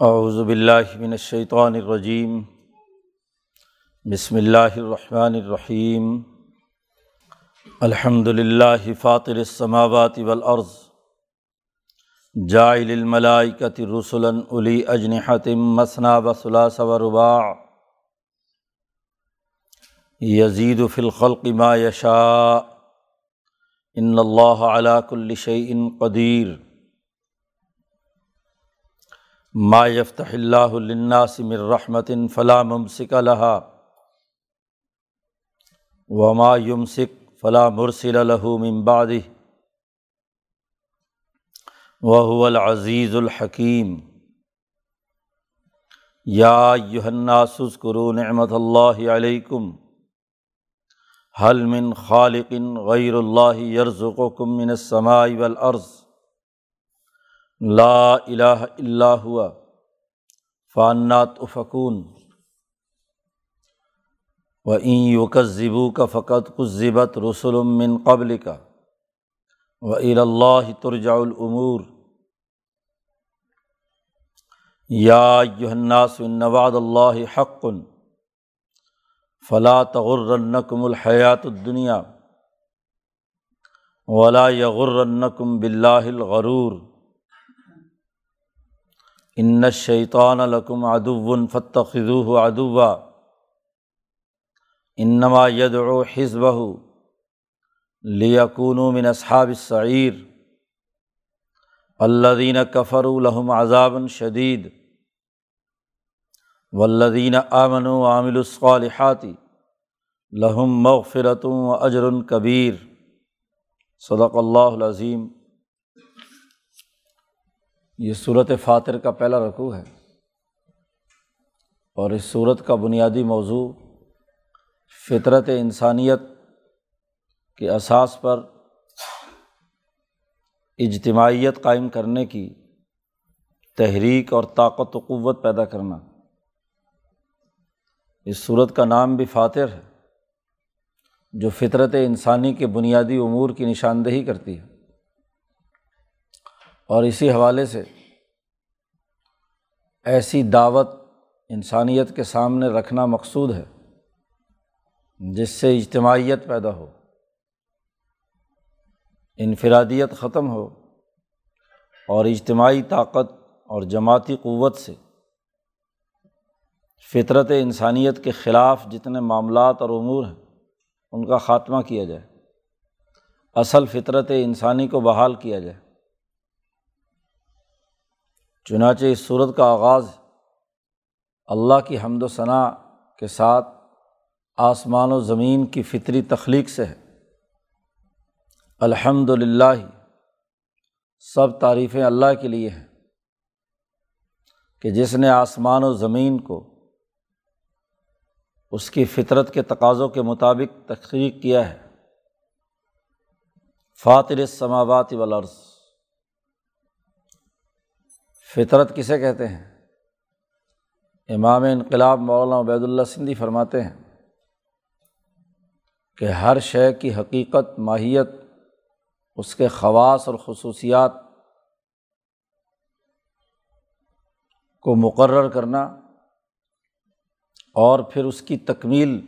اعوذ باللہ من الشیطان الرجیم۔ بسم اللہ الرحمن الرحیم۔ الحمد للہ فاطر السماوات والارض۔ جاعل الملائکۃ رسلا اولی اجنحۃ مثنى وثلاث ورباع یزید فی الخلق ما یشاء۔ ان اللہ علی کل شیء قدیر۔ ما یفتح اللہ للناس من رحمت فلا ممسک لها وما یمسک فلا مرسل له من بعده وهو العزیز الحکیم یا ایہا الناس نعمت اللہ علیکم حل من خالق غیر اللہ یرزقکم من السماء والارض لا الہ الا ہوا فانات افکون. و این یوکذبو کا فقط قزبت رسول من قبل کا و الا ترجع العمور یا الناس ان وعد اللہ حق. فلا تغرنکم الحیات الدنیا ولا یغرنکم باللہ الغرور. ان شیطان لکم ادو فتخذوہ ادوا انما یدعو حزبہ لیکون من اصحاب السعیر الذین کفروا لهم عذاب شدید والذین آمنوا وعملوا الصالحات لهم مغفرۃ و اجر کبیر صدق اللہ العظیم یہ صورت فاتر کا پہلا رقوع ہے اور اس صورت کا بنیادی موضوع فطرت انسانیت کے اساس پر اجتماعیت قائم کرنے کی تحریک اور طاقت و قوت پیدا کرنا۔ اس صورت کا نام بھی فاتر ہے، جو فطرت انسانی کے بنیادی امور کی نشاندہی کرتی ہے۔ اور اسی حوالے سے ایسی دعوت انسانیت کے سامنے رکھنا مقصود ہے جس سے اجتماعیت پیدا ہو، انفرادیت ختم ہو اور اجتماعی طاقت اور جماعتی قوت سے فطرت انسانیت کے خلاف جتنے معاملات اور امور ہیں، ان کا خاتمہ کیا جائے۔ اصل فطرت انسانی کو بحال کیا جائے۔ چنانچہ اس صورت کا آغاز اللہ کی حمد و ثناء کے ساتھ آسمان و زمین کی فطری تخلیق سے ہے۔ الحمد للہ سب تعریفیں اللہ کے لیے ہیں کہ جس نے آسمان و زمین کو اس کی فطرت کے تقاضوں کے مطابق تخلیق کیا ہے۔ فاطر سماوات والارض فطرت کسے کہتے ہیں؟ امام انقلاب مولانا عبید اللہ سندھی فرماتے ہیں کہ ہر شے کی حقیقت، ماہیت، اس کے خواص اور خصوصیات کو مقرر کرنا اور پھر اس کی تکمیل،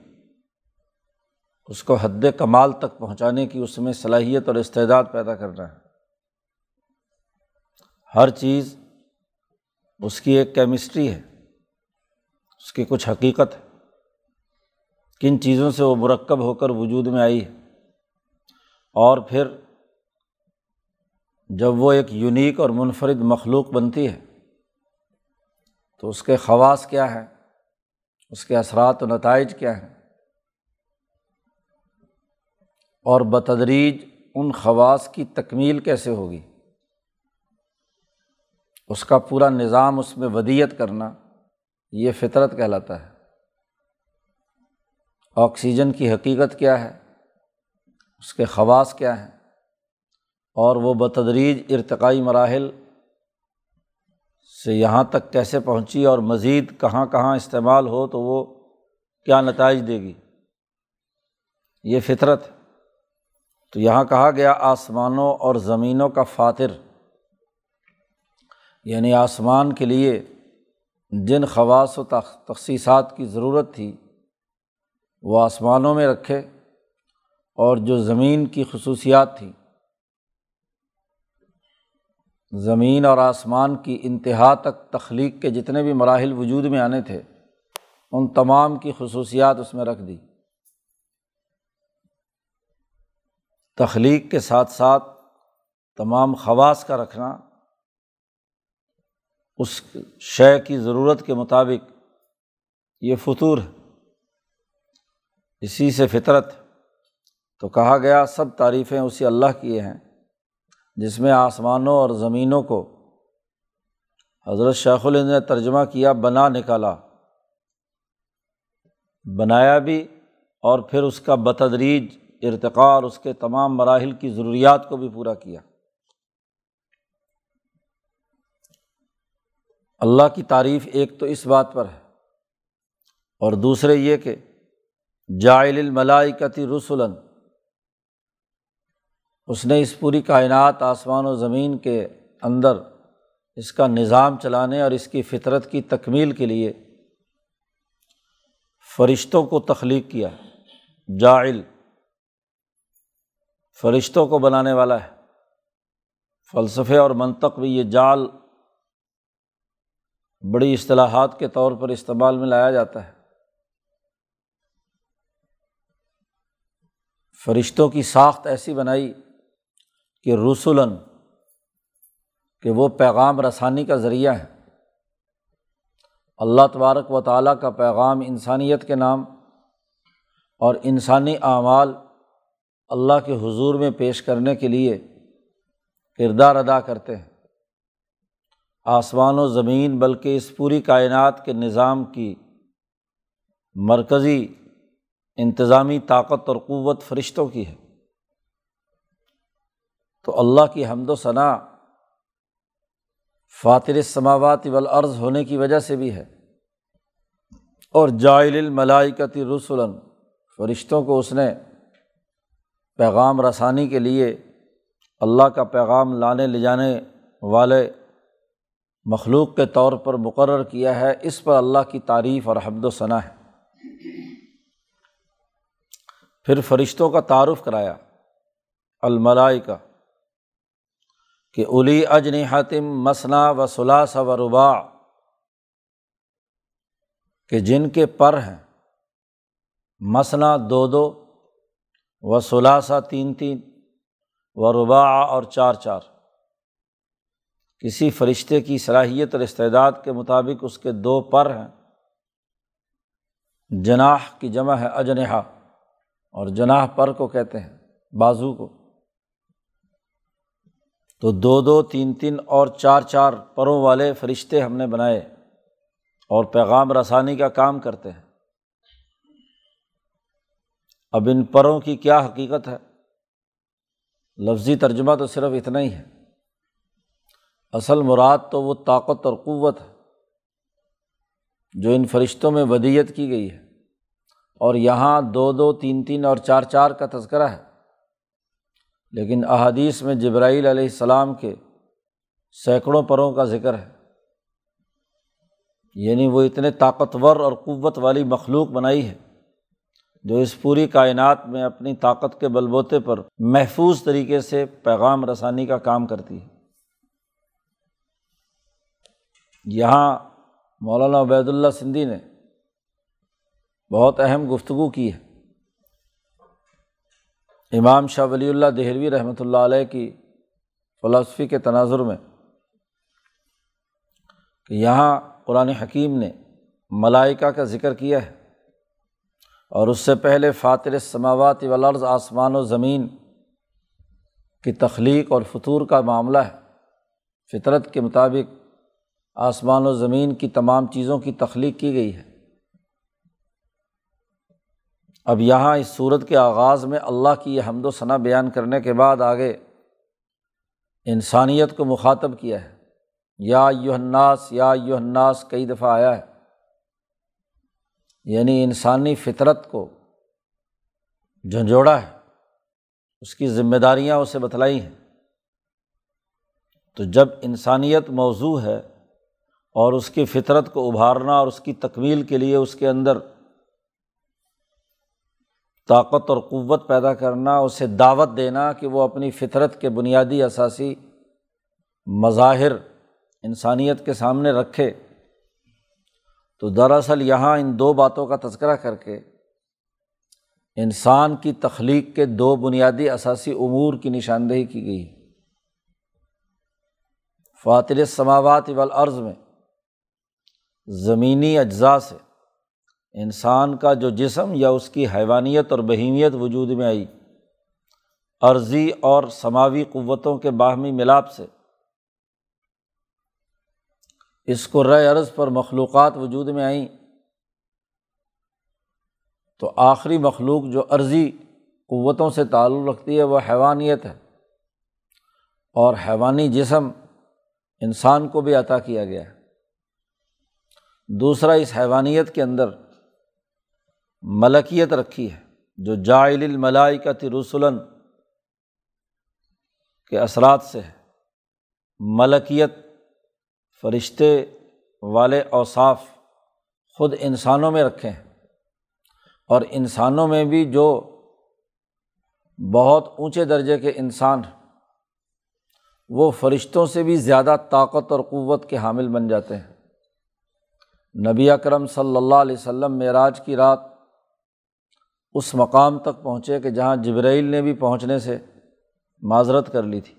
اس کو حد کمال تک پہنچانے کی اس میں صلاحیت اور استعداد پیدا کرنا ہے۔ ہر چیز اس کی ایک کیمسٹری ہے، اس کی کچھ حقیقت ہے۔ کن چیزوں سے وہ مرکب ہو کر وجود میں آئی ہے۔ اور پھر جب وہ ایک یونیک اور منفرد مخلوق بنتی ہے، تو اس کے خواص کیا ہے اس کے اثرات و نتائج کیا ہیں؟ اور بتدریج ان خواص کی تکمیل کیسے ہوگی؟ اس کا پورا نظام اس میں ودیت کرنا یہ فطرت کہلاتا ہے۔ آکسیجن کی حقیقت کیا ہے؟ اس کے خواص کیا ہیں؟ اور وہ بتدریج ارتقائی مراحل سے یہاں تک کیسے پہنچی اور مزید کہاں کہاں استعمال ہو تو وہ کیا نتائج دے گی؟ یہ فطرت۔ تو یہاں کہا گیا آسمانوں اور زمینوں کا فاتر یعنی آسمان کے لیے جن خواص و تخصیصات کی ضرورت تھی، وہ آسمانوں میں رکھے اور جو زمین کی خصوصیات تھیں زمین اور آسمان کی انتہا تک تخلیق کے جتنے بھی مراحل وجود میں آنے تھے، ان تمام کی خصوصیات اس میں رکھ دی۔ تخلیق کے ساتھ ساتھ تمام خواص کا رکھنا اس شے کی ضرورت کے مطابق یہ فطور ہے۔ اسی سے فطرت۔ تو کہا گیا، سب تعریفیں اسی اللہ کی ہیں، جس میں آسمانوں اور زمینوں کو حضرت شیخ الند نے ترجمہ کیا، بنا نکالا۔ بنایا بھی اور پھر اس کا بتدریج ارتقاء اور اس کے تمام مراحل کی ضروریات کو بھی پورا کیا۔ اللہ کی تعریف ایک تو اس بات پر ہے اور دوسرے یہ کہ جائل الملائکتی رسولن اس نے اس پوری کائنات، آسمان و زمین کے اندر اس کا نظام چلانے اور اس کی فطرت کی تکمیل کے لیے فرشتوں کو تخلیق کیا جائل فرشتوں کو بنانے والا ہے۔ فلسفے اور منطق بھی یہ جال بڑی اصطلاحات کے طور پر استعمال میں لایا جاتا ہے۔ فرشتوں کی ساخت ایسی بنائی کہ رسولن کہ وہ پیغام رسانی کا ذریعہ ہے اللہ تبارک و تعالیٰ کا پیغام انسانیت کے نام اور انسانی اعمال اللہ کے حضور میں پیش کرنے کے لیے کردار ادا کرتے ہیں۔ آسمان و زمین، بلکہ اس پوری کائنات کے نظام کی مرکزی انتظامی طاقت اور قوت فرشتوں کی ہے۔ تو اللہ کی حمد و ثناء فاتر سماوات والارض ہونے کی وجہ سے بھی ہے۔ اور جائل الملائکتی رسولن فرشتوں کو اس نے پیغام رسانی کے لیے اللہ کا پیغام لانے لے جانے والے مخلوق کے طور پر مقرر کیا ہے، اس پر اللہ کی تعریف اور حمد و ثناء ہے۔ پھر فرشتوں کا تعارف کرایا الملائی کا کہ الی اجن حتم مسنا و سلاس و ربا کہ جن کے پر ہیں مسنا دو دو و سلاسا تین تین و ربا اور چار چار۔ کسی فرشتے کی صلاحیت اور استعداد کے مطابق اس کے دو پر ہیں۔ جناح کی جمع ہے اجنحا، اور جناح پر کو کہتے ہیں، بازو کو۔ تو دو دو، تین تین اور چار چار پروں والے فرشتے ہم نے بنائے اور پیغام رسانی کا کام کرتے ہیں۔ اب ان پروں کی کیا حقیقت ہے؟ لفظی ترجمہ تو صرف اتنا ہی ہے۔ اصل مراد تو وہ طاقت اور قوت ہے جو ان فرشتوں میں ودیت کی گئی ہے اور یہاں دو دو تین تین اور چار چار کا تذکرہ ہے۔ لیکن احادیث میں جبرائیل علیہ السلام کے سینکڑوں پروں کا ذکر ہے۔ یعنی وہ اتنے طاقتور اور قوت والی مخلوق بنائی ہے جو اس پوری کائنات میں اپنی طاقت کے بل بوتے پر محفوظ طریقے سے پیغام رسانی کا کام کرتی ہے۔ یہاں مولانا عبید اللہ سندھی نے بہت اہم گفتگو کی ہے۔ امام شاہ ولی اللہ دہلوی رحمۃ اللہ علیہ کی فلاسفی کے تناظر میں کہ یہاں قرآن حکیم نے ملائکہ کا ذکر کیا ہے اور اس سے پہلے فاتر سماوات ولرز آسمان و زمین کی تخلیق اور فطور کا معاملہ ہے۔ فطرت کے مطابق آسمان و زمین کی تمام چیزوں کی تخلیق کی گئی ہے۔ اب یہاں اس صورت کے آغاز میں اللہ کی یہ حمد و ثناء بیان کرنے کے بعد آگے انسانیت کو مخاطب کیا ہے۔ یا یو یا یو کئی دفعہ آیا ہے۔ یعنی انسانی فطرت کو جھنجھوڑا ہے۔ اس کی ذمہ داریاں اسے بتلائی ہیں۔ تو جب انسانیت موضوع ہے اور اس کی فطرت کو ابھارنا اور اس کی تکمیل کے لیے اس کے اندر طاقت اور قوت پیدا کرنا، اسے دعوت دینا کہ وہ اپنی فطرت کے بنیادی اثاثی مظاہر انسانیت کے سامنے رکھے۔ تو دراصل یہاں ان دو باتوں کا تذکرہ کر کے انسان کی تخلیق کے دو بنیادی اثاثی امور کی نشاندہی کی گئی۔ فاتر سماوات والارض میں زمینی اجزاء سے۔ انسان کا جو جسم یا اس کی حیوانیت اور بہیمیت وجود میں آئی، عرضی اور سماوی قوتوں کے باہمی ملاپ سے۔ اس کو رے عرض پر مخلوقات وجود میں آئیں۔ تو آخری مخلوق جو عرضی قوتوں سے تعلق رکھتی ہے، وہ حیوانیت ہے۔ اور حیوانی جسم انسان کو بھی عطا کیا گیا ہے۔ دوسرا اس حیوانیت کے اندر ملکیت رکھی ہے، جو جائل الملائکت رسولن کے اثرات سے ہے۔ ملکیت فرشتے والے اوصاف خود انسانوں میں رکھے ہیں اور انسانوں میں بھی جو بہت اونچے درجے کے انسان وہ فرشتوں سے بھی زیادہ طاقت اور قوت کے حامل بن جاتے ہیں۔ نبی اکرم صلی اللہ علیہ وسلم معراج کی رات اس مقام تک پہنچے کہ جہاں جبرائیل نے بھی پہنچنے سے معذرت کر لی تھی۔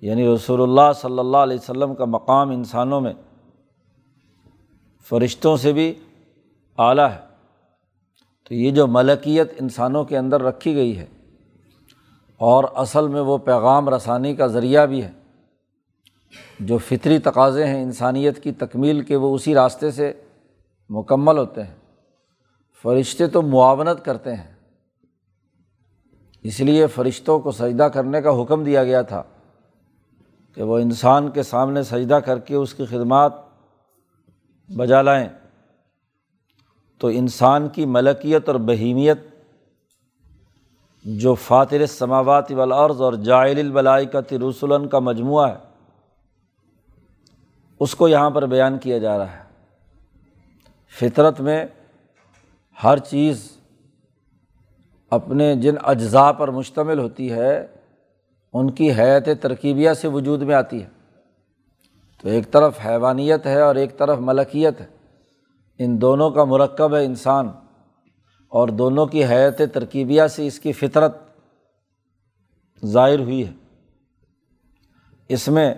یعنی رسول اللہ صلی اللہ علیہ وسلم کا مقام انسانوں میں فرشتوں سے بھی اعلیٰ ہے۔ تو یہ جو ملکیت انسانوں کے اندر رکھی گئی ہے اور اصل میں وہ پیغام رسانی کا ذریعہ بھی ہے۔ جو فطری تقاضے ہیں انسانیت کی تکمیل کے وہ اسی راستے سے مکمل ہوتے ہیں۔ فرشتے تو معاونت کرتے ہیں۔ اس لیے فرشتوں کو سجدہ کرنے کا حکم دیا گیا تھا کہ وہ انسان کے سامنے سجدہ کر کے اس کی خدمات بجا لائیں۔ تو انسان کی ملکیت اور بہیمیت جو فاتر سماوات والارض اور جائل البلائی کا ترسلن کا مجموعہ ہے اس کو یہاں پر بیان کیا جا رہا ہے۔ فطرت میں ہر چیز اپنے جن اجزاء پر مشتمل ہوتی ہے، ان کی حیت ترکیبیہ سے وجود میں آتی ہے۔ تو ایک طرف حیوانیت ہے اور ایک طرف ملکیت ہے۔ ان دونوں کا مرکب ہے انسان، اور دونوں کی حیت ترکیبیہ سے اس کی فطرت ظاہر ہوئی ہے۔ اس میں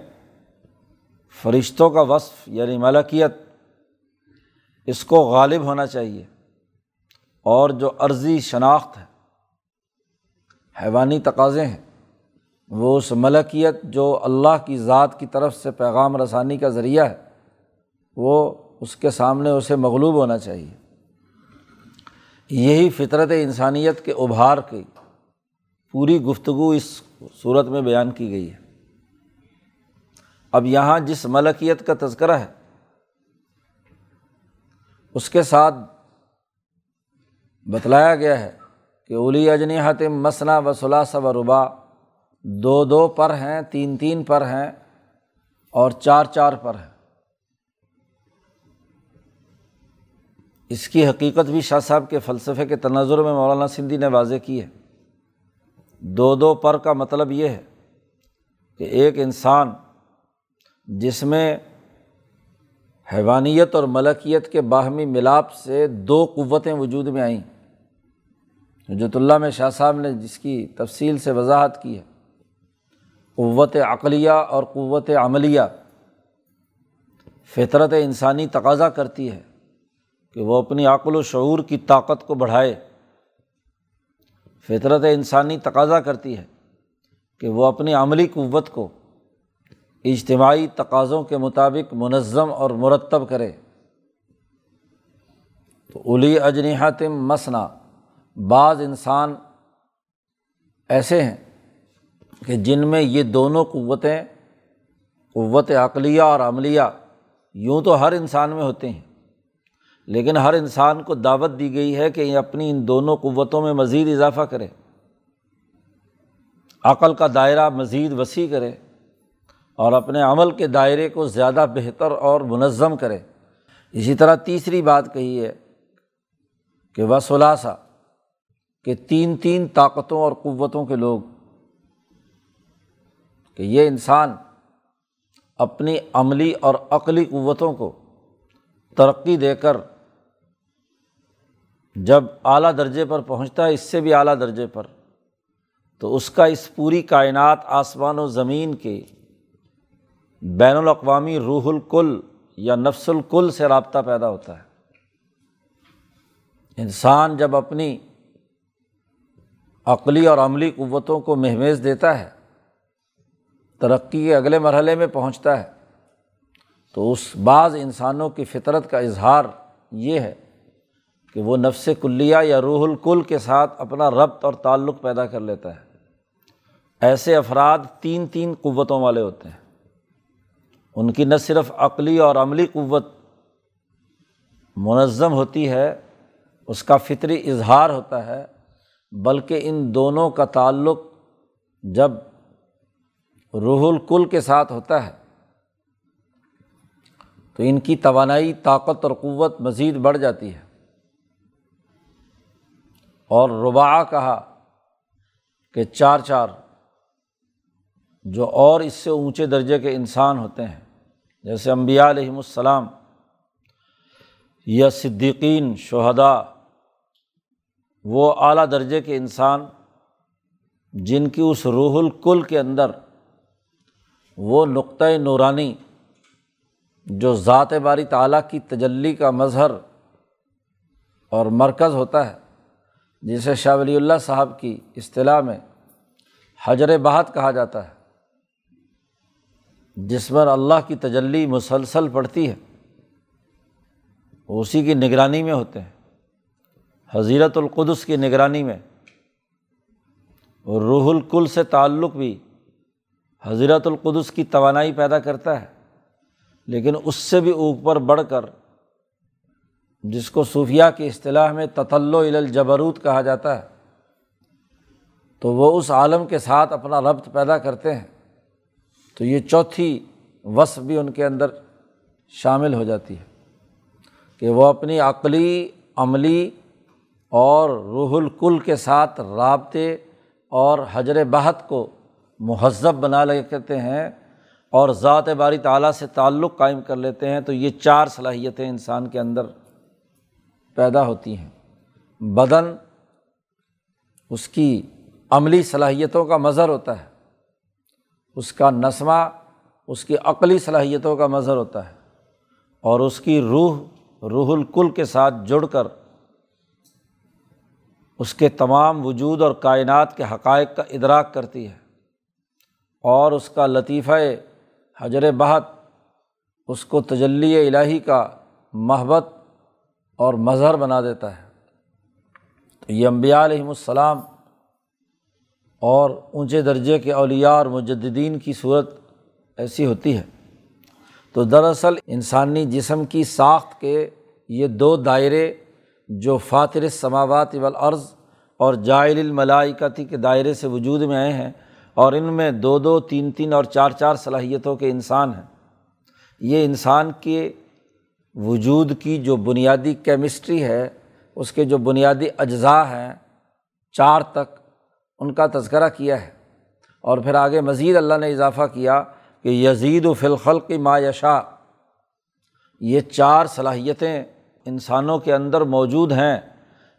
فرشتوں کا وصف یعنی ملکیت، اس کو غالب ہونا چاہیے۔ اور جو عرضی شناخت ہے، حیوانی تقاضے ہیں، وہ اس ملکیت جو اللہ کی ذات کی طرف سے پیغام رسانی کا ذریعہ ہے، وہ اس کے سامنے اسے مغلوب ہونا چاہیے۔ یہی فطرت انسانیت کے ابھار کی پوری گفتگو اس صورت میں بیان کی گئی ہے۔ اب یہاں جس ملکیت کا تذکرہ ہے، اس کے ساتھ بتلایا گیا ہے کہ اولی اجنی حتم مسنا و ثلاث و ربا دو دو پر ہیں، تین تین پر ہیں اور چار چار پر ہیں۔ اس کی حقیقت بھی شاہ صاحب کے فلسفے کے تناظر میں مولانا سندھی نے واضح کی ہے۔ دو دو پر کا مطلب یہ ہے کہ ایک انسان جس میں حیوانیت اور ملکیت کے باہمی ملاپ سے دو قوتیں وجود میں آئیں۔ حجت اللہ میں شاہ صاحب نے جس کی تفصیل سے وضاحت کی ہے، قوت عقلیہ اور قوت عملیہ، فطرت انسانی تقاضا کرتی ہے کہ وہ اپنی عقل و شعور کی طاقت کو بڑھائے۔ فطرت انسانی تقاضا کرتی ہے کہ وہ اپنی عملی قوت کو اجتماعی تقاضوں کے مطابق منظم اور مرتب کرے۔ تو الی اجنحاتم مسنا، بعض انسان ایسے ہیں کہ جن میں یہ دونوں قوتیں، قوت عقلیہ اور عملیہ یوں تو ہر انسان میں ہوتے ہیں، لیکن ہر انسان کو دعوت دی گئی ہے کہ یہ اپنی ان دونوں قوتوں میں مزید اضافہ کرے۔ عقل کا دائرہ مزید وسیع کرے۔ اور اپنے عمل کے دائرے کو زیادہ بہتر اور منظم کرے۔ اسی طرح تیسری بات کہی ہے کہ وسلاسا کہ تین تین طاقتوں اور قوتوں کے لوگ کہ یہ انسان اپنی عملی اور عقلی قوتوں کو ترقی دے کر جب اعلیٰ درجے پر پہنچتا ہے، اس سے بھی اعلیٰ درجے پر، تو اس کا اس پوری کائنات، آسمان و زمین کے بین الاقوامی روح الکل یا نفس الکل سے رابطہ پیدا ہوتا ہے۔ انسان جب اپنی عقلی اور عملی قوتوں کو مہمیز دیتا ہے، ترقی کے اگلے مرحلے میں پہنچتا ہے، تو اس بعض انسانوں کی فطرت کا اظہار یہ ہے کہ وہ نفس کلیہ یا روح الکل کے ساتھ اپنا ربط اور تعلق پیدا کر لیتا ہے۔ ایسے افراد تین تین قوتوں والے ہوتے ہیں۔ ان کی نہ صرف عقلی اور عملی قوت منظم ہوتی ہے، اس کا فطری اظہار ہوتا ہے، بلکہ ان دونوں کا تعلق جب روح الکل کے ساتھ ہوتا ہے، تو ان کی توانائی، طاقت اور قوت مزید بڑھ جاتی ہے۔ اور ربا کہا کہ چار چار جو اور اس سے اونچے درجے کے انسان ہوتے ہیں۔ جیسے امبیا علیہم السلام، یا صدیقین شہدا وہ اعلیٰ درجے کے انسان جن کی اس روح الکل کے اندر وہ نقطۂ نورانی جو ذات باری تعلیٰ کی تجلی کا مظہر اور مرکز ہوتا ہے، جسے شاہ ولی اللہ صاحب کی اصطلاح میں حجر بہت کہا جاتا ہے۔ جس پر اللہ کی تجلی مسلسل پڑتی ہے اسی کی نگرانی میں ہوتے ہیں۔ حضیرت القدس کی نگرانی میں، اور روح الکل سے تعلق بھی حضرت القدس کی توانائی پیدا کرتا ہے۔ لیکن اس سے بھی اوپر بڑھ کر، جس کو صوفیہ کی اصطلاح میں تطلع الجبروت کہا جاتا ہے، تو وہ اس عالم کے ساتھ اپنا ربط پیدا کرتے ہیں۔ تو یہ چوتھی وصف بھی ان کے اندر شامل ہو جاتی ہے کہ وہ اپنی عقلی، عملی اور روح الکل کے ساتھ رابطے اور حجر بہت کو مہذب بنا لیتے ہیں اور ذات باری تعلیٰ سے تعلق قائم کر لیتے ہیں، تو یہ چار صلاحیتیں انسان کے اندر پیدا ہوتی ہیں۔ بدن، اس کی عملی صلاحیتوں کا مظہر ہوتا ہے۔ اس کا نسمہ، اس کی عقلی صلاحیتوں کا مظہر ہوتا ہے اور اس کی روح روح الکل کے ساتھ جڑ کر اس کے تمام وجود اور کائنات کے حقائق کا ادراک کرتی ہے اور اس کا لطیفہ حجر بہت اس کو تجلی الہی کا محبت اور مظہر بنا دیتا ہے۔ تو یہ امبیا علیہم السلام اور اونچے درجے کے اولیاء اور مجدین کی صورت ایسی ہوتی ہے۔ تو دراصل انسانی جسم کی ساخت کے یہ دو دائرے جو فاتر سماوات والارض اور جائل الملائکتی کے دائرے سے وجود میں آئے ہیں اور ان میں دو دو، تین تین اور چار چار صلاحیتوں کے انسان ہیں۔ یہ انسان کے وجود کی جو بنیادی کیمسٹری ہے، اس کے جو بنیادی اجزاء ہیں، چار تک ان کا تذکرہ کیا ہے۔ اور پھر آگے مزید اللہ نے اضافہ کیا کہ یزید و فلخل کی ما یشا یہ چار صلاحیتیں انسانوں کے اندر موجود ہیں،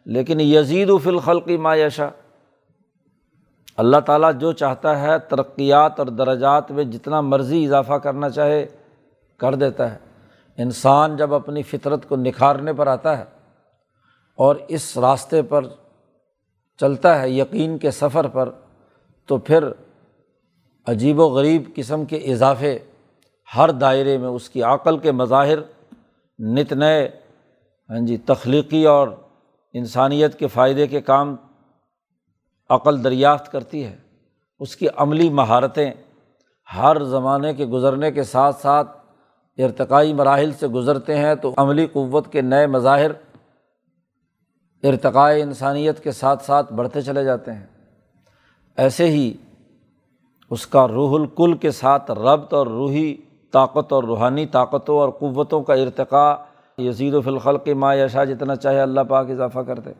لیکن یزید و فلخل کی ما یشا اللہ تعالیٰ جو چاہتا ہے ترقیات اور درجات میں جتنا مرضی اضافہ کرنا چاہے کر دیتا ہے۔ انسان جب اپنی فطرت کو نکھارنے پر آتا ہے اور اس راستے پر چلتا ہے یقین کے سفر پر، تو پھر عجیب و غریب قسم کے اضافے ہر دائرے میں اس کی عقل کے مظاہر، نت نئے ہاں جی تخلیقی اور انسانیت کے فائدے کے کام عقل دریافت کرتی ہے۔ اس کی عملی مہارتیں ہر زمانے کے گزرنے کے ساتھ ساتھ ارتقائی مراحل سے گزرتے ہیں، تو عملی قوت کے نئے مظاہر ارتقاء انسانیت کے ساتھ ساتھ بڑھتے چلے جاتے ہیں۔ ایسے ہی اس کا روح الکل کے ساتھ ربط اور روحی طاقت اور روحانی طاقتوں اور قوتوں کا ارتقاء یزید و فلخل کے ماں یشا جتنا چاہے اللہ پاک اضافہ کر دے۔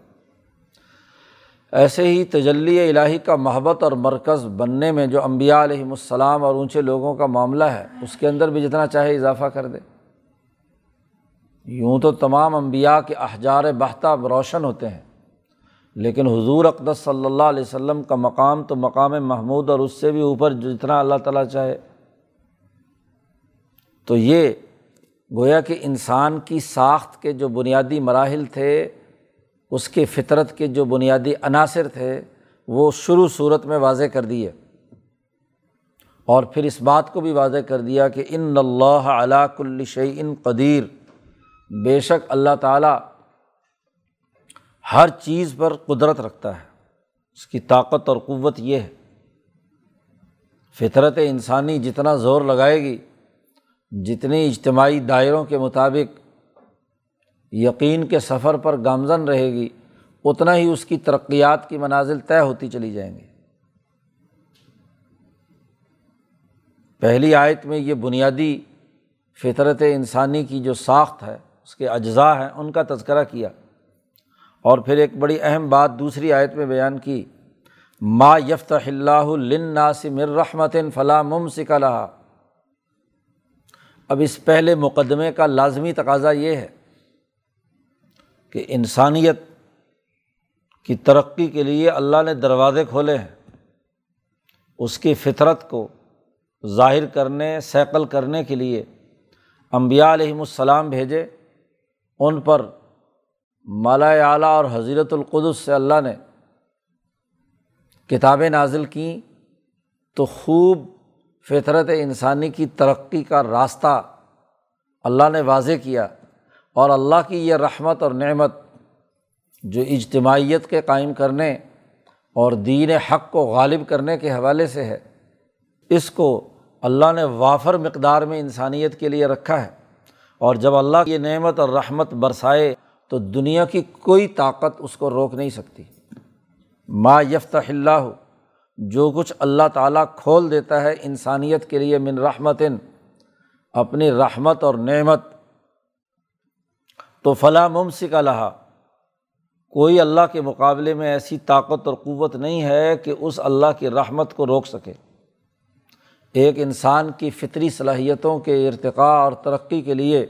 ایسے ہی تجلی الہی کا محبت اور مرکز بننے میں جو امبیا علیہم السلام اور اونچے لوگوں کا معاملہ ہے، اس کے اندر بھی جتنا چاہے اضافہ کر دے۔ یوں تو تمام امبیا کے احجار بہتا روشن ہوتے ہیں، لیکن حضور اقدس صلی اللہ علیہ وسلم کا مقام تو مقام محمود اور اس سے بھی اوپر جتنا اللہ تعالیٰ چاہے۔ تو یہ گویا کہ انسان کی ساخت کے جو بنیادی مراحل تھے، اس کے فطرت کے جو بنیادی عناصر تھے، وہ شروع صورت میں واضح کر دیے۔ اور پھر اس بات کو بھی واضح کر دیا کہ ان اللہ علا کل شعین قدیر۔ بے شک اللہ تعالیٰ ہر چیز پر قدرت رکھتا ہے۔ اس کی طاقت اور قوت یہ ہے۔ فطرت انسانی جتنا زور لگائے گی جتنی اجتماعی دائروں کے مطابق یقین کے سفر پر گامزن رہے گی، اتنا ہی اس کی ترقیات کی منازل طے ہوتی چلی جائیں گی۔ پہلی آیت میں یہ بنیادی فطرت انسانی کی جو ساخت ہے اس کے اجزاء ہیں، ان کا تذکرہ کیا۔ اور پھر ایک بڑی اہم بات دوسری آیت میں بیان کی، ما یفت اللہ الناصم الرحمت فلاں ممسک اللہ اب اس پہلے مقدمے کا لازمی تقاضا یہ ہے کہ انسانیت کی ترقی کے لیے اللہ نے دروازے کھولے ہیں۔ اس کی فطرت کو ظاہر کرنے سیکل کرنے کے لیے امبیا علیہم السلام بھیجے۔ ان پر مالا اعلیٰ اور حضیرت القدس سے اللہ نے کتابیں نازل کیں تو خوب فطرت انسانی کی ترقی کا راستہ اللہ نے واضح کیا اور اللہ کی یہ رحمت اور نعمت جو اجتماعیت کے قائم کرنے اور دین حق کو غالب کرنے کے حوالے سے ہے، اس کو اللہ نے وافر مقدار میں انسانیت کے لیے رکھا ہے۔ اور جب اللہ کی نعمت اور رحمت برسائے تو دنیا کی کوئی طاقت اس کو روک نہیں سکتی۔ ما یفت اللہ، جو کچھ اللہ تعالیٰ کھول دیتا ہے انسانیت کے لیے من رحمت اپنی رحمت اور نعمت، تو فلاں ممسک اللہ کوئی اللہ کے مقابلے میں ایسی طاقت اور قوت نہیں ہے کہ اس اللہ کی رحمت کو روک سکے۔ ایک انسان کی فطری صلاحیتوں کے ارتقاء اور ترقی کے لیے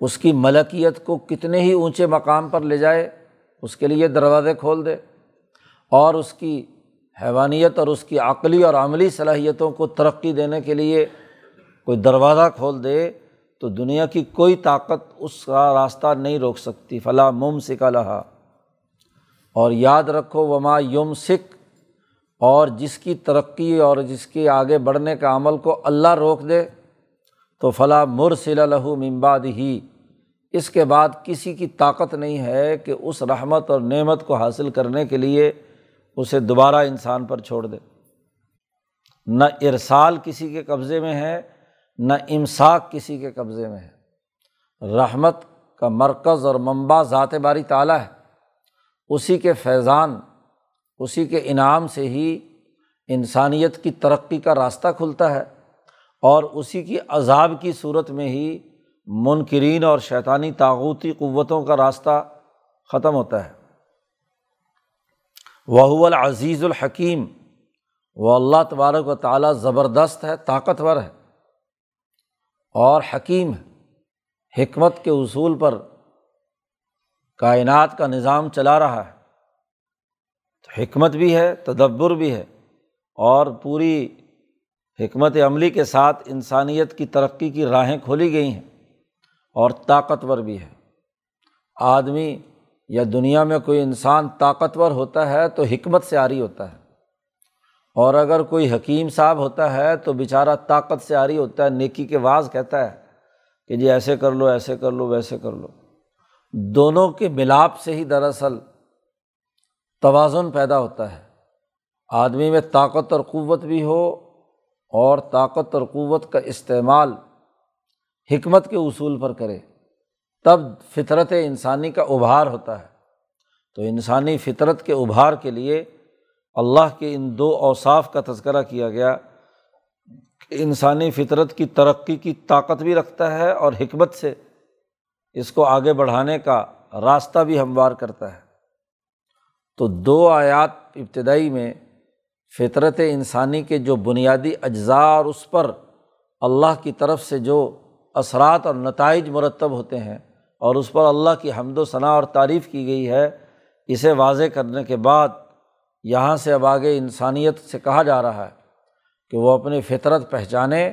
اس کی ملکیت کو کتنے ہی اونچے مقام پر لے جائے، اس کے لیے دروازے کھول دے اور اس کی حیوانیت اور اس کی عقلی اور عملی صلاحیتوں کو ترقی دینے کے لیے کوئی دروازہ کھول دے تو دنیا کی کوئی طاقت اس کا راستہ نہیں روک سکتی۔ فلاں مم سکا لہا۔ اور یاد رکھو، وما یوم سکھ اور جس کی ترقی اور جس کے آگے بڑھنے کا عمل کو اللہ روک دے، تو فلاں مرسل لہو ممباد ہی اس کے بعد کسی کی طاقت نہیں ہے کہ اس رحمت اور نعمت کو حاصل کرنے کے لیے اسے دوبارہ انسان پر چھوڑ دے۔ نہ ارسال کسی کے قبضے میں ہے، نہ امساک کسی کے قبضے میں ہے۔ رحمت کا مرکز اور منبع ذات باری تعالیٰ ہے۔ اسی کے فیضان اسی کے انعام سے ہی انسانیت کی ترقی کا راستہ کھلتا ہے اور اسی کی عذاب کی صورت میں ہی منکرین اور شیطانی طاقوتی قوتوں کا راستہ ختم ہوتا ہے۔ وہ العزیز الحکیم وہ اللہ تبارک و تعالیٰ زبردست ہے، طاقتور ہے اور حکیم ہے۔ حکمت کے اصول پر کائنات کا نظام چلا رہا ہے۔ تو حکمت بھی ہے، تدبر بھی ہے۔ اور پوری حکمت عملی کے ساتھ انسانیت کی ترقی کی راہیں کھولی گئی ہیں اور طاقتور بھی ہے۔ آدمی یا دنیا میں کوئی انسان طاقتور ہوتا ہے تو حکمت سے آری ہوتا ہے۔ اور اگر کوئی حکیم صاحب ہوتا ہے تو بیچارہ طاقت سے آری ہوتا ہے۔ نیکی کے بعض کہتا ہے کہ جی ایسے کر لو، ایسے کر لو، ویسے کر لو۔ دونوں کے ملاپ سے ہی دراصل توازن پیدا ہوتا ہے۔ آدمی میں طاقت اور قوت بھی ہو اور طاقت اور قوت کا استعمال حکمت کے اصول پر کرے، تب فطرت انسانی کا ابھار ہوتا ہے۔ تو انسانی فطرت کے ابھار کے لیے اللہ کے ان دو اوصاف کا تذکرہ کیا گیا۔ کہ انسانی فطرت کی ترقی کی طاقت بھی رکھتا ہے اور حکمت سے اس کو آگے بڑھانے کا راستہ بھی ہموار کرتا ہے۔ تو دو آیات ابتدائی میں فطرت انسانی کے جو بنیادی اجزاء اور اس پر اللہ کی طرف سے جو اثرات اور نتائج مرتب ہوتے ہیں اور اس پر اللہ کی حمد و ثناء اور تعریف کی گئی ہے، اسے واضح کرنے کے بعد یہاں سے اب آگے انسانیت سے کہا جا رہا ہے کہ وہ اپنی فطرت پہچانے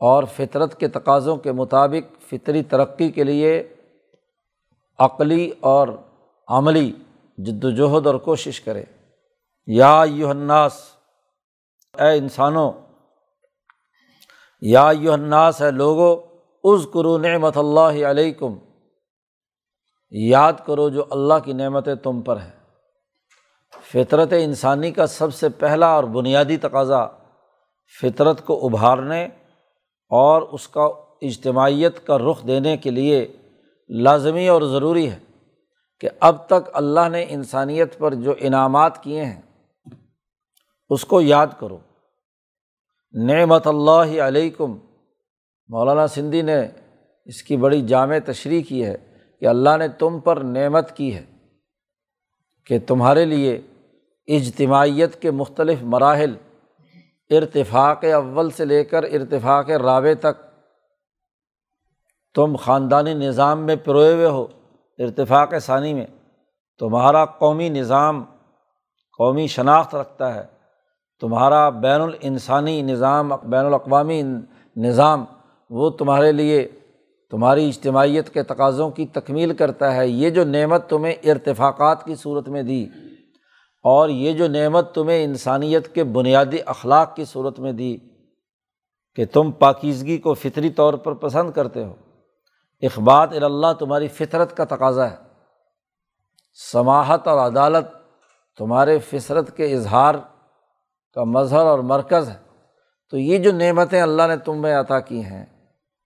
اور فطرت کے تقاضوں کے مطابق فطری ترقی کے لیے عقلی اور عملی جد وجہد اور کوشش کرے۔ یا یو الناس، اے انسانوں، یا یو الناس ہے لوگو از کرو نعمت اللہ علیکم۔ یاد کرو جو اللہ کی نعمتیں تم پر ہیں۔ فطرت انسانی کا سب سے پہلا اور بنیادی تقاضا فطرت کو ابھارنے اور اس کا اجتماعیت کا رخ دینے کے لیے لازمی اور ضروری ہے۔ کہ اب تک اللہ نے انسانیت پر جو انعامات کیے ہیں، اس کو یاد کرو۔ نعمت اللہ علیکم، مولانا سندھی نے اس کی بڑی جامع تشریح کی ہے کہ اللہ نے تم پر نعمت کی ہے کہ تمہارے لیے اجتماعیت کے مختلف مراحل ارتفاق اول سے لے کر ارتفاق رابع تک تم خاندانی نظام میں پروئے ہوئے ہو۔ ارتفاق ثانی میں تمہارا قومی نظام قومی شناخت رکھتا ہے، تمہارا بین الانسانی نظام، بین الاقوامی نظام وہ تمہارے لیے تمہاری اجتماعیت کے تقاضوں کی تکمیل کرتا ہے۔ یہ جو نعمت تمہیں ارتفاقات کی صورت میں دی اور یہ جو نعمت تمہیں انسانیت کے بنیادی اخلاق کی صورت میں دی کہ تم پاکیزگی کو فطری طور پر پسند کرتے ہو۔ اخبات اللہ تمہاری فطرت کا تقاضا ہے۔ سماہت اور عدالت تمہارے فطرت کے اظہار کا مظہر اور مرکز ہے۔ تو یہ جو نعمتیں اللہ نے تم میں عطا کی ہیں،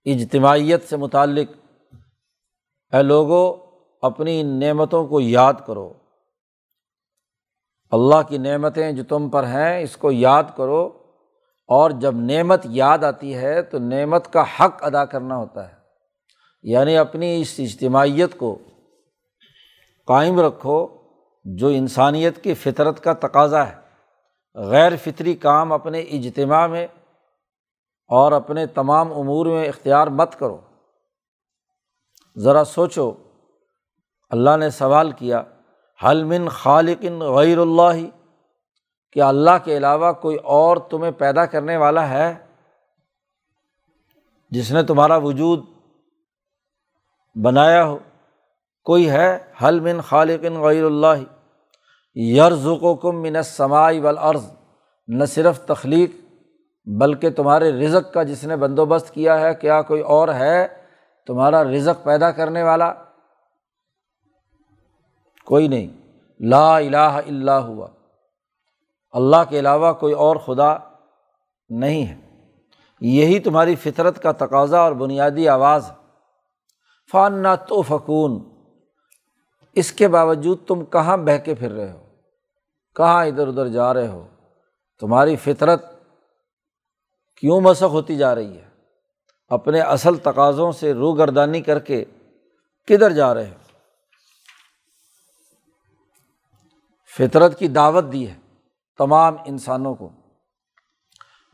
اجتماعیت سے متعلق، اے لوگوں اپنی ان نعمتوں کو یاد کرو۔ اللہ کی نعمتیں جو تم پر ہیں، اس کو یاد کرو۔ اور جب نعمت یاد آتی ہے، تو نعمت کا حق ادا کرنا ہوتا ہے۔ یعنی اپنی اس اجتماعیت کو قائم رکھو جو انسانیت کی فطرت کا تقاضا ہے۔ غیر فطری کام اپنے اجتماع میں اور اپنے تمام امور میں اختیار مت کرو۔ ذرا سوچو، اللہ نے سوال کیا حلمن خالقن غیر اللہ؟ کیا اللہ کے علاوہ کوئی اور تمہیں پیدا کرنے والا ہے؟ جس نے تمہارا وجود بنایا ہو۔ کوئی ہے؟ حل من خالقن غیر اللہ؟ یرز و کم من سماعی والارض۔ نہ صرف تخلیق، بلکہ تمہارے رزق کا جس نے بندوبست کیا ہے، کیا کوئی اور ہے؟ تمہارا رزق پیدا کرنے والا۔ کوئی نہیں۔ لا الہ الا ہوا۔ اللہ کے علاوہ کوئی اور خدا نہیں ہے۔ یہی تمہاری فطرت کا تقاضا اور بنیادی آواز۔ ہے فان نہ تو فکون۔ اس کے باوجود تم کہاں بہہ کے پھر رہے ہو؟ کہاں ادھر ادھر جا رہے ہو؟ تمہاری فطرت کیوں مسخ ہوتی جا رہی ہے؟ اپنے اصل تقاضوں سے روگردانی کر کے کدھر جا رہے ہو؟ فطرت کی دعوت دی ہے تمام انسانوں کو۔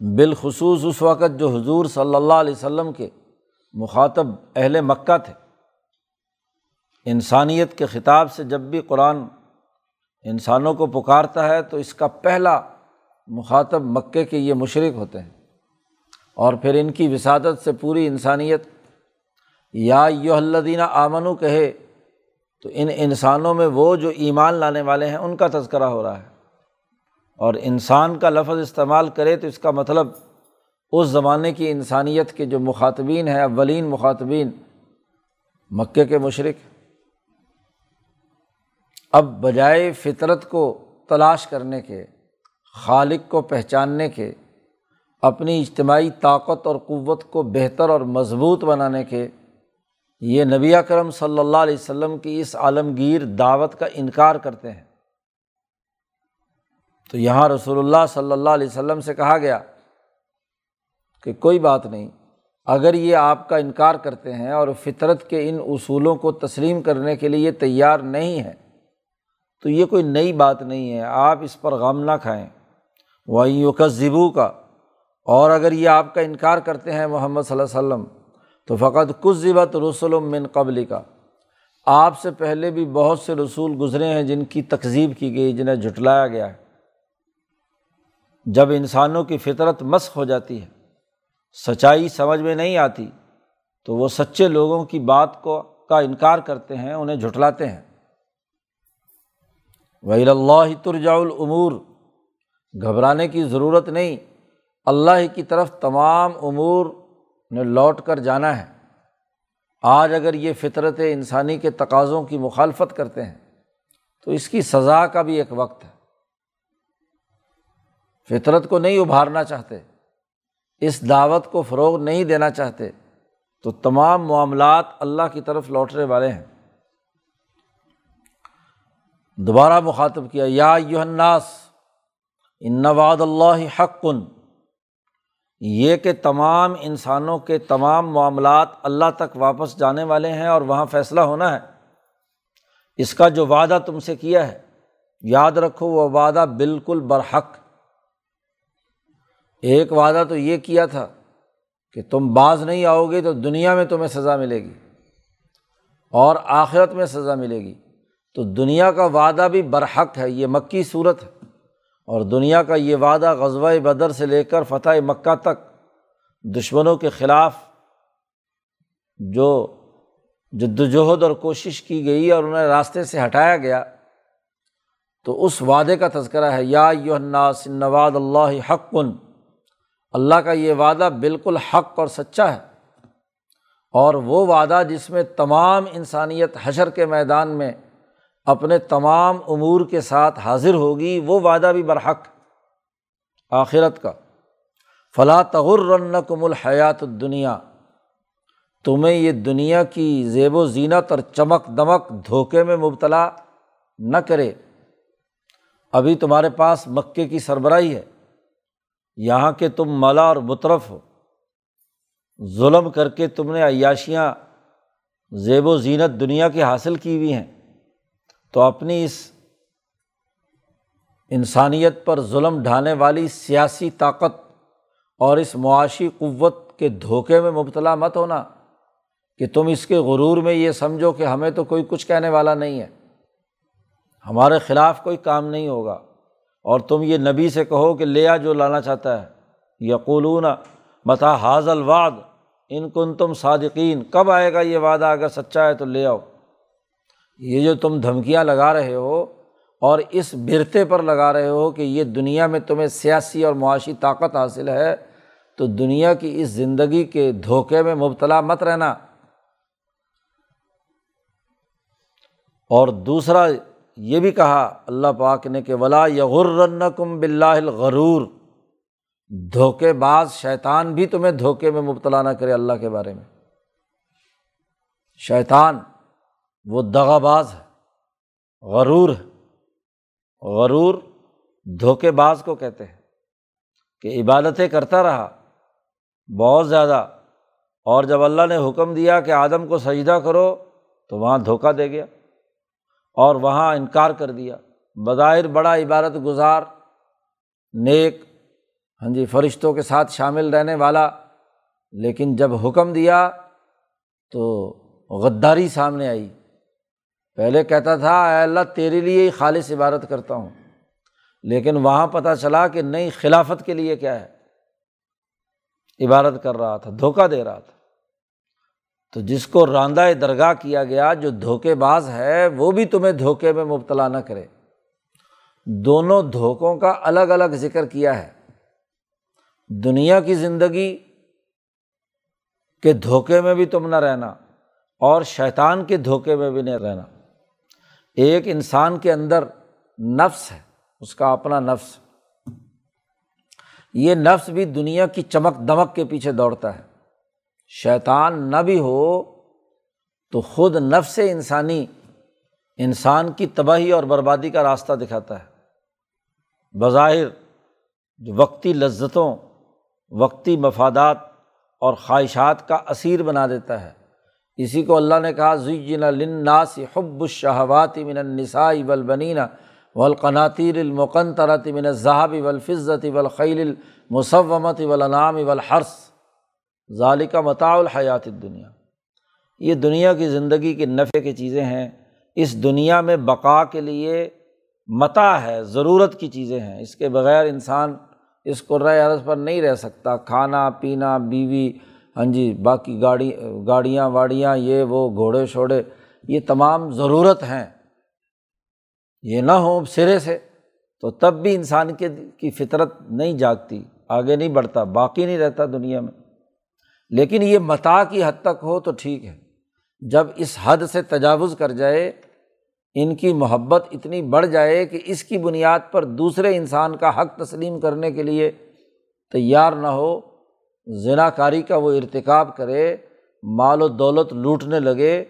بالخصوص اس وقت جو حضور صلی اللہ علیہ وسلم کے مخاطب اہل مکہ تھے۔ انسانیت کے خطاب سے جب بھی قرآن انسانوں کو پکارتا ہے تو اس کا پہلا مخاطب مکے کے یہ مشرق ہوتے ہیں۔ اور پھر ان کی وسادت سے پوری انسانیت، یا یو الدینہ آمنو، کہے، تو ان انسانوں میں وہ جو ایمان لانے والے ہیں، ان کا تذکرہ ہو رہا ہے۔ اور انسان کا لفظ استعمال کرے تو اس کا مطلب اس زمانے کی انسانیت کے جو مخاطبین ہیں، اولین مخاطبین مکے کے مشرق اب بجائے فطرت کو تلاش کرنے کے، خالق کو پہچاننے کے، اپنی اجتماعی طاقت اور قوت کو بہتر اور مضبوط بنانے کے، یہ نبی کرم صلی اللہ علیہ وسلم کی اس عالمگیر دعوت کا انکار کرتے ہیں۔ تو یہاں رسول اللہ صلی اللہ علیہ وسلم سے کہا گیا کہ کوئی بات نہیں، اگر یہ آپ کا انکار کرتے ہیں اور فطرت کے ان اصولوں کو تسلیم کرنے کے لیے تیار نہیں ہے تو یہ کوئی نئی بات نہیں ہے۔ آپ اس پر غم نہ کھائیں۔ وہیں یوکس کا اور اگر یہ آپ کا انکار کرتے ہیں محمد صلی اللہ علیہ وسلم، تو فقط کچھ ضبط رسول من قبل کا آپ سے پہلے بھی بہت سے رسول گزرے ہیں جن کی تقزیب کی گئی، جنہیں جھٹلایا گیا ہے۔ جب انسانوں کی فطرت مسق ہو جاتی ہے، سچائی سمجھ میں نہیں آتی، تو وہ سچے لوگوں کی بات کو، کا انکار کرتے ہیں، انہیں جھٹلاتے ہیں۔ وہی اللہ ترجا العمور گھبرانے کی ضرورت نہیں۔ اللہ کی طرف تمام امور نے لوٹ کر جانا ہے۔ آج اگر یہ فطرت انسانی کے تقاضوں کی مخالفت کرتے ہیں، تو اس کی سزا کا بھی ایک وقت ہے۔ فطرت کو نہیں ابھارنا چاہتے، اس دعوت کو فروغ نہیں دینا چاہتے، تو تمام معاملات اللہ کی طرف لوٹنے والے ہیں۔ دوبارہ مخاطب کیا، یا یوحناس ان نواد اللہ حق کن یہ کہ تمام انسانوں کے تمام معاملات اللہ تک واپس جانے والے ہیں اور وہاں فیصلہ ہونا ہے۔ اس کا جو وعدہ تم سے کیا ہے، یاد رکھو، وہ وعدہ بالکل برحق۔ ایک وعدہ تو یہ کیا تھا کہ تم باز نہیں آؤ گے تو دنیا میں تمہیں سزا ملے گی اور آخرت میں سزا ملے گی۔ تو دنیا کا وعدہ بھی برحق ہے، یہ مکی صورت ہے۔ اور دنیا کا یہ وعدہ غزوہ بدر سے لے کر فتح مکہ تک دشمنوں کے خلاف جو جد وجہد اور کوشش کی گئی اور انہیں راستے سے ہٹایا گیا، تو اس وعدے کا تذکرہ ہے، یا یوحناس نواد اللہ حق۔ کن اللہ کا یہ وعدہ بالکل حق اور سچا ہے۔ اور وہ وعدہ جس میں تمام انسانیت حشر کے میدان میں اپنے تمام امور کے ساتھ حاضر ہوگی، وہ وعدہ بھی برحق۔ آخرت کا۔ فلاں تغر کم الحیات دنیا تمہیں یہ دنیا کی زیب و زینت اور چمک دمک دھوکے میں مبتلا نہ کرے۔ ابھی تمہارے پاس مکے کی سربراہی ہے۔ یہاں کے تم ملا اور مترف ہو۔ ظلم کر کے تم نے عیاشیاں زیب و زینت دنیا کی حاصل کی ہوئی ہیں۔ تو اپنی اس انسانیت پر ظلم ڈھانے والی سیاسی طاقت اور اس معاشی قوت کے دھوکے میں مبتلا مت ہونا کہ تم اس کے غرور میں یہ سمجھو کہ ہمیں تو کوئی کچھ کہنے والا نہیں ہے۔ ہمارے خلاف کوئی کام نہیں ہوگا۔ اور تم یہ نبی سے کہو کہ لیا جو لانا چاہتا ہے۔ یقولون متا حاض الواد ان کن تم صادقین۔ کب آئے گا یہ وعدہ؟ اگر سچا ہے تو لے آؤ۔ یہ جو تم دھمکیاں لگا رہے ہو اور اس برتے پر لگا رہے ہو کہ یہ دنیا میں تمہیں سیاسی اور معاشی طاقت حاصل ہے، تو دنیا کی اس زندگی کے دھوکے میں مبتلا مت رہنا۔ اور دوسرا یہ بھی کہا اللہ پاک نے کہ ولا یغرن کم بلّہ غرور دھوکے باز شیطان بھی تمہیں دھوکے میں مبتلا نہ کرے اللہ کے بارے میں۔ شیطان وہ دغا باز ہے، غرور ہے۔ غرور دھوکے باز کو کہتے ہیں کہ عبادتیں کرتا رہا، بہت زیادہ۔ اور جب اللہ نے حکم دیا کہ آدم کو سجدہ کرو، تو وہاں دھوکہ دے گیا اور وہاں انکار کر دیا۔ بظاہر بڑا عبادت گزار، نیک ہاں جی فرشتوں کے ساتھ شامل رہنے والا۔ لیکن جب حکم دیا تو غداری سامنے آئی۔ پہلے کہتا تھا، اے اللہ، تیرے لیے ہی خالص عبادت کرتا ہوں۔ لیکن وہاں پتہ چلا کہ نئی خلافت کے لیے کیا ہے؟ عبادت کر رہا تھا، دھوکہ دے رہا تھا۔ تو جس کو راندہ درگاہ کیا گیا، جو دھوکے باز ہے، وہ بھی تمہیں دھوکے میں مبتلا نہ کرے۔ دونوں دھوکوں کا الگ الگ ذکر کیا ہے۔ دنیا کی زندگی کے دھوکے میں بھی تم نہ رہنا، اور شیطان کے دھوکے میں بھی نہیں رہنا۔ ایک انسان کے اندر نفس ہے، اس کا اپنا نفس۔ یہ نفس بھی دنیا کی چمک دمک کے پیچھے دوڑتا ہے۔ شیطان نہ بھی ہو تو خود نفس انسانی، انسان کی تباہی اور بربادی کا راستہ دکھاتا ہے۔ بظاہر، وقتی لذتوں، وقتی مفادات اور خواہشات کا اسیر بنا دیتا ہے۔ اسی کو اللہ نے کہا، زین لناس حب الشہوات من النساء والبنین والقناطیر المقنطرۃ من الذهب والفضة والخیل المصومۃ والانعام والحرث۔ ذالک متاع الحیات الدنیا یہ دنیا کی زندگی کے نفع کی چیزیں ہیں۔ اس دنیا میں بقا کے لیے متا ہے، ضرورت کی چیزیں ہیں۔ اس کے بغیر انسان اس قرۂۂ عرض پر نہیں رہ سکتا۔ کھانا، پینا، بیوی ہاں جی باقی گاڑی، گاڑیاں، واڑیاں، یہ وہ گھوڑے شوڑے، یہ تمام ضرورت ہیں۔ یہ نہ ہوں سرے سے، تو تب بھی انسان کے کی فطرت نہیں جاگتی، آگے نہیں بڑھتا، باقی نہیں رہتا دنیا میں۔ لیکن یہ متا کی حد تک ہو تو ٹھیک ہے۔ جب اس حد سے تجاوز کر جائے، ان کی محبت اتنی بڑھ جائے کہ اس کی بنیاد پر دوسرے انسان کا حق تسلیم کرنے کے لیے تیار نہ ہو ذنا کاری کا وہ ارتکاب کرے، مال و دولت لوٹنے لگے،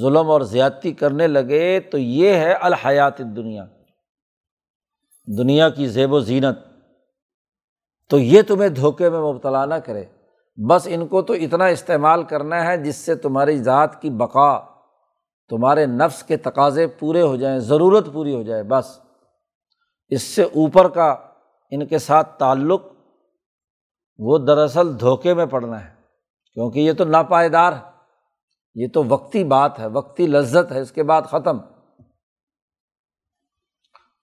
ظلم اور زیادتی کرنے لگے، تو یہ ہے الحیات دنیا دنیا کی زیب و زینت۔ تو یہ تمہیں دھوکے میں مبتلا نہ کرے۔ بس ان کو تو اتنا استعمال کرنا ہے جس سے تمہاری ذات کی بقا، تمہارے نفس کے تقاضے پورے ہو جائیں، ضرورت پوری ہو جائے، بس۔ اس سے اوپر کا ان کے ساتھ تعلق وہ دراصل دھوکے میں پڑنا ہے، کیونکہ یہ تو ناپائیدار ہے۔ یہ تو وقتی بات ہے، وقتی لذت ہے، اس کے بعد ختم۔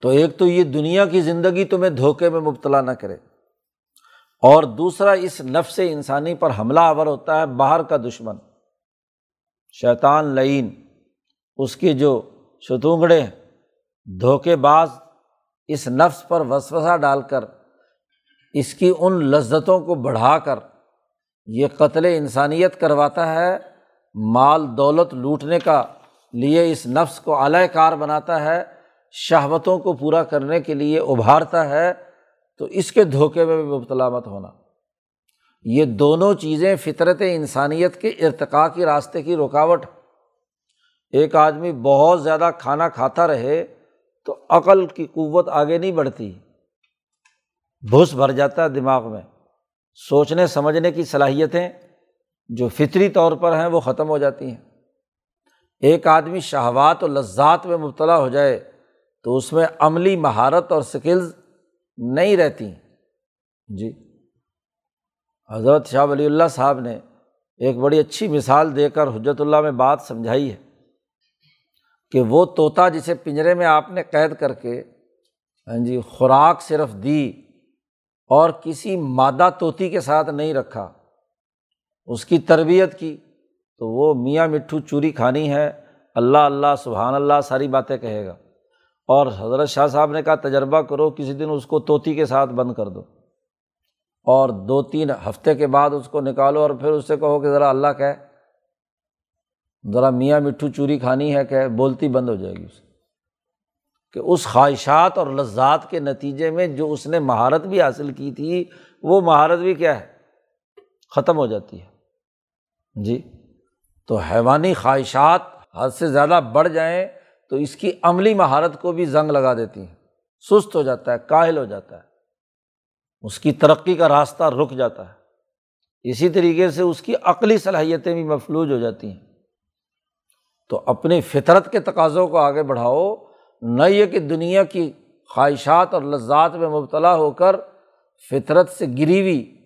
تو ایک تو یہ دنیا کی زندگی تمہیں دھوکے میں مبتلا نہ کرے۔ اور دوسرا، اس نفس انسانی پر حملہ آور ہوتا ہے باہر کا دشمن۔ شیطان لعین اس کی جو ستونگڑے دھوکے باز اس نفس پر وسوسہ ڈال کر اس کی ان لذتوں کو بڑھا کر یہ قتل انسانیت کرواتا ہے، مال دولت لوٹنے کا لیے اس نفس کو اعلی کار بناتا ہے، شہوتوں کو پورا کرنے کے لیے ابھارتا ہے، تو اس کے دھوکے میں بھی مبتلا مت ہونا۔ یہ دونوں چیزیں فطرت انسانیت کے ارتقاء کی راستے کی رکاوٹ۔ ایک آدمی بہت زیادہ کھانا کھاتا رہے تو عقل کی قوت آگے نہیں بڑھتی۔ بھس بھر جاتا ہے دماغ میں۔ سوچنے، سمجھنے کی صلاحیتیں جو فطری طور پر ہیں، وہ ختم ہو جاتی ہیں۔ ایک آدمی شہوات و لذات میں مبتلا ہو جائے تو اس میں عملی مہارت اور سکلز نہیں رہتی۔ جی۔ حضرت شاہ ولی اللہ صاحب نے ایک بڑی اچھی مثال دے کر حجرت اللہ میں بات سمجھائی ہے کہ وہ طوطا جسے پنجرے میں آپ نے قید کر کے ہاں جی خوراک صرف دی اور کسی مادہ طوطی کے ساتھ نہیں رکھا۔ اس کی تربیت کی۔ تو وہ میاں مٹھو چوری کھانی ہے۔ اللہ اللہ، سبحان اللہ، ساری باتیں کہے گا۔ اور حضرت شاہ صاحب نے کہا، تجربہ کرو، کسی دن اس کو طوطی کے ساتھ بند کر دو۔ اور دو، تین ہفتے کے بعد اس کو نکالو اور پھر اس سے کہو کہ ذرا اللہ کہ ذرا میاں مٹھو چوری کھانی ہے کہ بولتی بند ہو جائے گی اس کہ اس خواہشات اور لذات کے نتیجے میں جو اس نے مہارت بھی حاصل کی تھی، وہ مہارت بھی کیا ہے؟ ختم ہو جاتی ہے۔ جی تو حیوانی خواہشات حد سے زیادہ بڑھ جائیں تو اس کی عملی مہارت کو بھی زنگ لگا دیتی ہیں۔ سست ہو جاتا ہے، کاہل ہو جاتا ہے۔ اس کی ترقی کا راستہ رک جاتا ہے۔ اسی طریقے سے اس کی عقلی صلاحیتیں بھی مفلوج ہو جاتی ہیں۔ تو اپنی فطرت کے تقاضوں کو آگے بڑھاؤ۔ نہ یہ کہ دنیا کی خواہشات اور لذات میں مبتلا ہو کر فطرت سے گری ہوئی،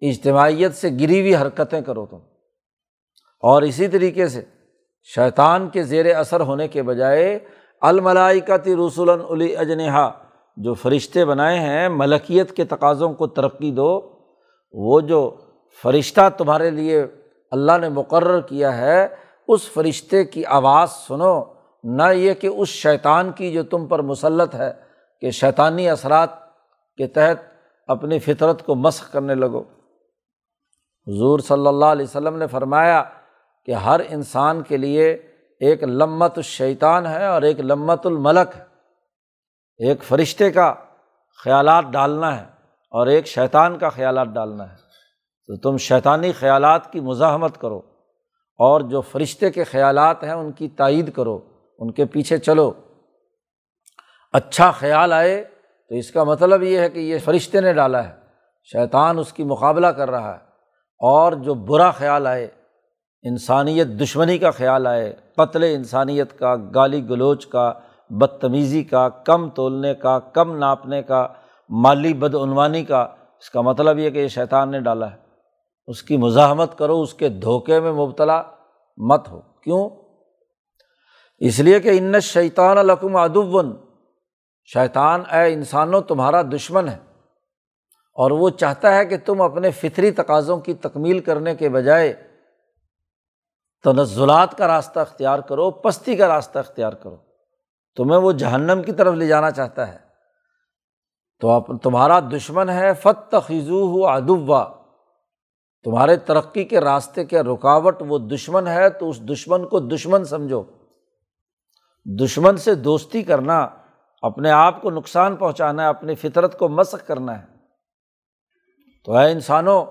اجتماعیت سے گری ہوئی حرکتیں کرو تم۔ اور اسی طریقے سے شیطان کے زیر اثر ہونے کے بجائے الملائکتی رسول علی اجنہا جو فرشتے بنائے ہیں، ملکیت کے تقاضوں کو ترقی دو۔ وہ جو فرشتہ تمہارے لیے اللہ نے مقرر کیا ہے، اس فرشتے کی آواز سنو۔ نہ یہ کہ اس شیطان کی جو تم پر مسلط ہے کہ شیطانی اثرات کے تحت اپنی فطرت کو مسخ کرنے لگو۔ حضور صلی اللہ علیہ وسلم نے فرمایا کہ ہر انسان کے لیے ایک لمت الشیطان ہے اور ایک لمت الملک ہے۔ ایک فرشتے کا خیالات ڈالنا ہے اور ایک شیطان کا خیالات ڈالنا ہے۔ تو تم شیطانی خیالات کی مزاحمت کرو اور جو فرشتے کے خیالات ہیں ان کی تائید کرو۔ ان کے پیچھے چلو۔ اچھا خیال آئے تو اس کا مطلب یہ ہے کہ یہ فرشتے نے ڈالا ہے۔ شیطان اس کی مقابلہ کر رہا ہے۔ اور جو برا خیال آئے، انسانیت دشمنی کا خیال آئے، قتل انسانیت کا، گالی گلوچ کا، بدتمیزی کا، کم تولنے کا، کم ناپنے کا، مالی بدعنوانی کا، اس کا مطلب یہ کہ یہ شیطان نے ڈالا ہے۔ اس کی مزاحمت کرو، اس کے دھوکے میں مبتلا مت ہو۔ کیوں؟ اس لیے کہ ان شیطان القم ادون شیطان اے انسانوں، تمہارا دشمن ہے۔ اور وہ چاہتا ہے کہ تم اپنے فطری تقاضوں کی تکمیل کرنے کے بجائے تنزلات کا راستہ اختیار کرو، پستی کا راستہ اختیار کرو۔ تمہیں وہ جہنم کی طرف لے جانا چاہتا ہے۔ تو تمہارا دشمن ہے فت خزو ہو ادوا تمہارے ترقی کے راستے کے رکاوٹ، وہ دشمن ہے، تو اس دشمن کو دشمن سمجھو۔ دشمن سے دوستی کرنا، اپنے آپ کو نقصان پہنچانا ہے، اپنی فطرت کو مسق کرنا ہے۔ تو اے انسانوں،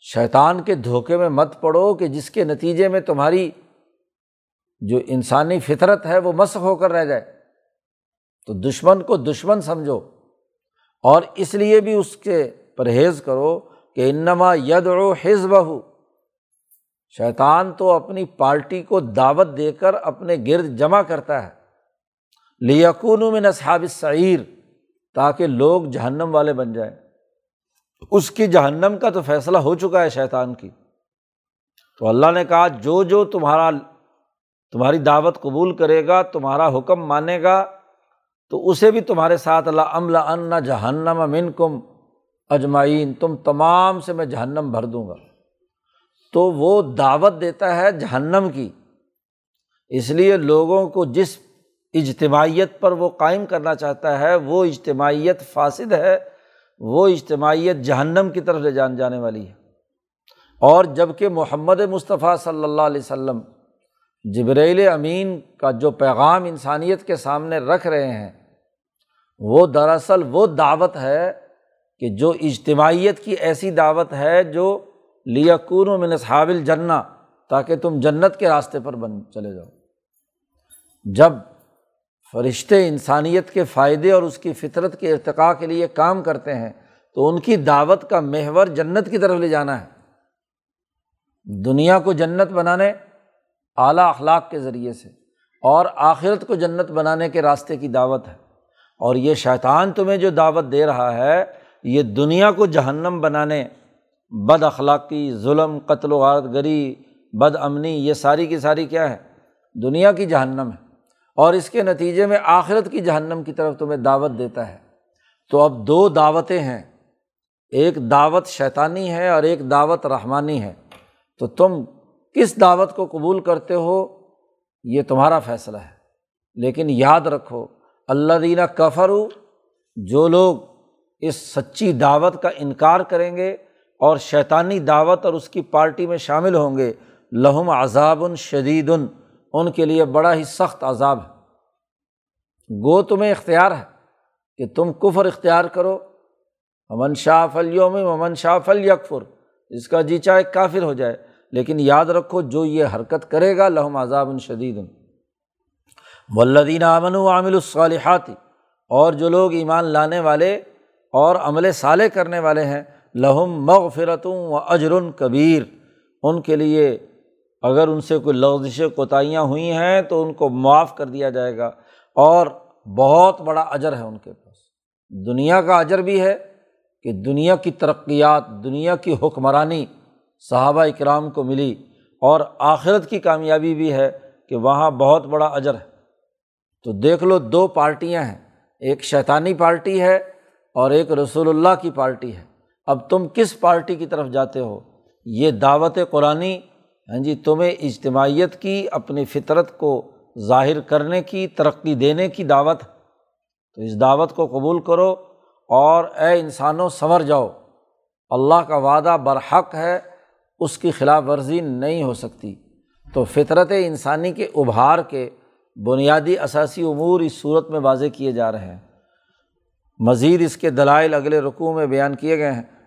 شیطان کے دھوکے میں مت پڑو کہ جس کے نتیجے میں تمہاری جو انسانی فطرت ہے وہ مسق ہو کر رہ جائے۔ تو دشمن کو دشمن سمجھو، اور اس لیے بھی اس کے پرہیز کرو کہ انما ید و حزب ہو شیطان تو اپنی پارٹی کو دعوت دے کر اپنے گرد جمع کرتا ہے۔ لیکون میں نصحاب سعیر تاکہ لوگ جہنم والے بن جائیں۔ اس کی جہنم کا تو فیصلہ ہو چکا ہے شیطان کی۔ تو اللہ نے کہا، جو جو تمہارا، تمہاری دعوت قبول کرے گا، تمہارا حکم مانے گا، تو اسے بھی تمہارے ساتھ۔ اللہ عملہ ان جہنم امن کم اجمائین تم تمام سے میں جہنم بھر دوں گا۔ تو وہ دعوت دیتا ہے جہنم کی۔ اس لیے لوگوں کو جس اجتماعیت پر وہ قائم کرنا چاہتا ہے، وہ اجتماعیت فاسد ہے، وہ اجتماعیت جہنم کی طرف لے جان جانے والی ہے۔ اور جبکہ محمد مصطفیٰ صلی اللہ علیہ وسلم جبریل امین کا جو پیغام انسانیت کے سامنے رکھ رہے ہیں، وہ دراصل وہ دعوت ہے کہ جو اجتماعیت کی ایسی دعوت ہے جو لیکون و منصحاب الجنا تاکہ تم جنت کے راستے پر بن چلے جاؤ۔ جب فرشتے انسانیت کے فائدے اور اس کی فطرت کے ارتقاء کے لیے کام کرتے ہیں، تو ان کی دعوت کا محور جنت کی طرف لے جانا ہے۔ دنیا کو جنت بنانے اعلیٰ اخلاق کے ذریعے سے اور آخرت کو جنت بنانے کے راستے کی دعوت ہے۔ اور یہ شیطان تمہیں جو دعوت دے رہا ہے، یہ دنیا کو جہنم بنانے بد اخلاقی، ظلم، قتل و غارت گری، بد امنی، یہ ساری کی ساری کیا ہے؟ دنیا کی جہنم ہے۔ اور اس کے نتیجے میں آخرت کی جہنم کی طرف تمہیں دعوت دیتا ہے۔ تو اب دو دعوتیں ہیں۔ ایک دعوت شیطانی ہے اور ایک دعوت رحمانی ہے۔ تو تم کس دعوت کو قبول کرتے ہو؟ یہ تمہارا فیصلہ ہے۔ لیکن یاد رکھو اللہ دینہ کفر جو لوگ اس سچی دعوت کا انکار کریں گے اور شیطانی دعوت اور اس کی پارٹی میں شامل ہوں گے۔ لہم عذاب شدید، ان کے لیے بڑا ہی سخت عذاب ہے۔ گو تمہیں اختیار ہے کہ تم کفر اختیار کرو۔ امن شاہ فلیوم امن شاہ فل یکفر اس کا جی چاہے کافر ہو جائے۔ لیکن یاد رکھو، جو یہ حرکت کرے گا، لہم عذاب شدید۔ ولدین امن و عامل الصالحات، اور جو لوگ ایمان لانے والے اور عمل صالح کرنے والے ہیں لہم مغفرتوں و اجر کبیر۔ ان کے لیے اگر ان سے کوئی لغزش کوتاہیاں ہوئی ہیں تو ان کو معاف کر دیا جائے گا۔ اور بہت بڑا اجر ہے ان کے پاس۔ دنیا کا اجر بھی ہے کہ دنیا کی ترقیات، دنیا کی حکمرانی صحابہ اکرام کو ملی۔ اور آخرت کی کامیابی بھی ہے کہ وہاں بہت بڑا اجر ہے۔ تو دیکھ لو دو پارٹیاں ہیں۔ ایک شیطانی پارٹی ہے اور ایک رسول اللہ کی پارٹی ہے۔ اب تم کس پارٹی کی طرف جاتے ہو؟ یہ دعوت قرآن ہاں جی تمہیں اجتماعیت کی، اپنی فطرت کو ظاہر کرنے کی، ترقی دینے کی دعوت تو اس دعوت کو قبول کرو اور اے انسانوں، سنور جاؤ۔ اللہ کا وعدہ برحق ہے، اس کی خلاف ورزی نہیں ہو سکتی۔ تو فطرت انسانی کے ابھار کے بنیادی اثاثی امور اس صورت میں واضح کیے جا رہے ہیں۔ مزید اس کے دلائل اگلے رقوع میں بیان کیے گئے ہیں۔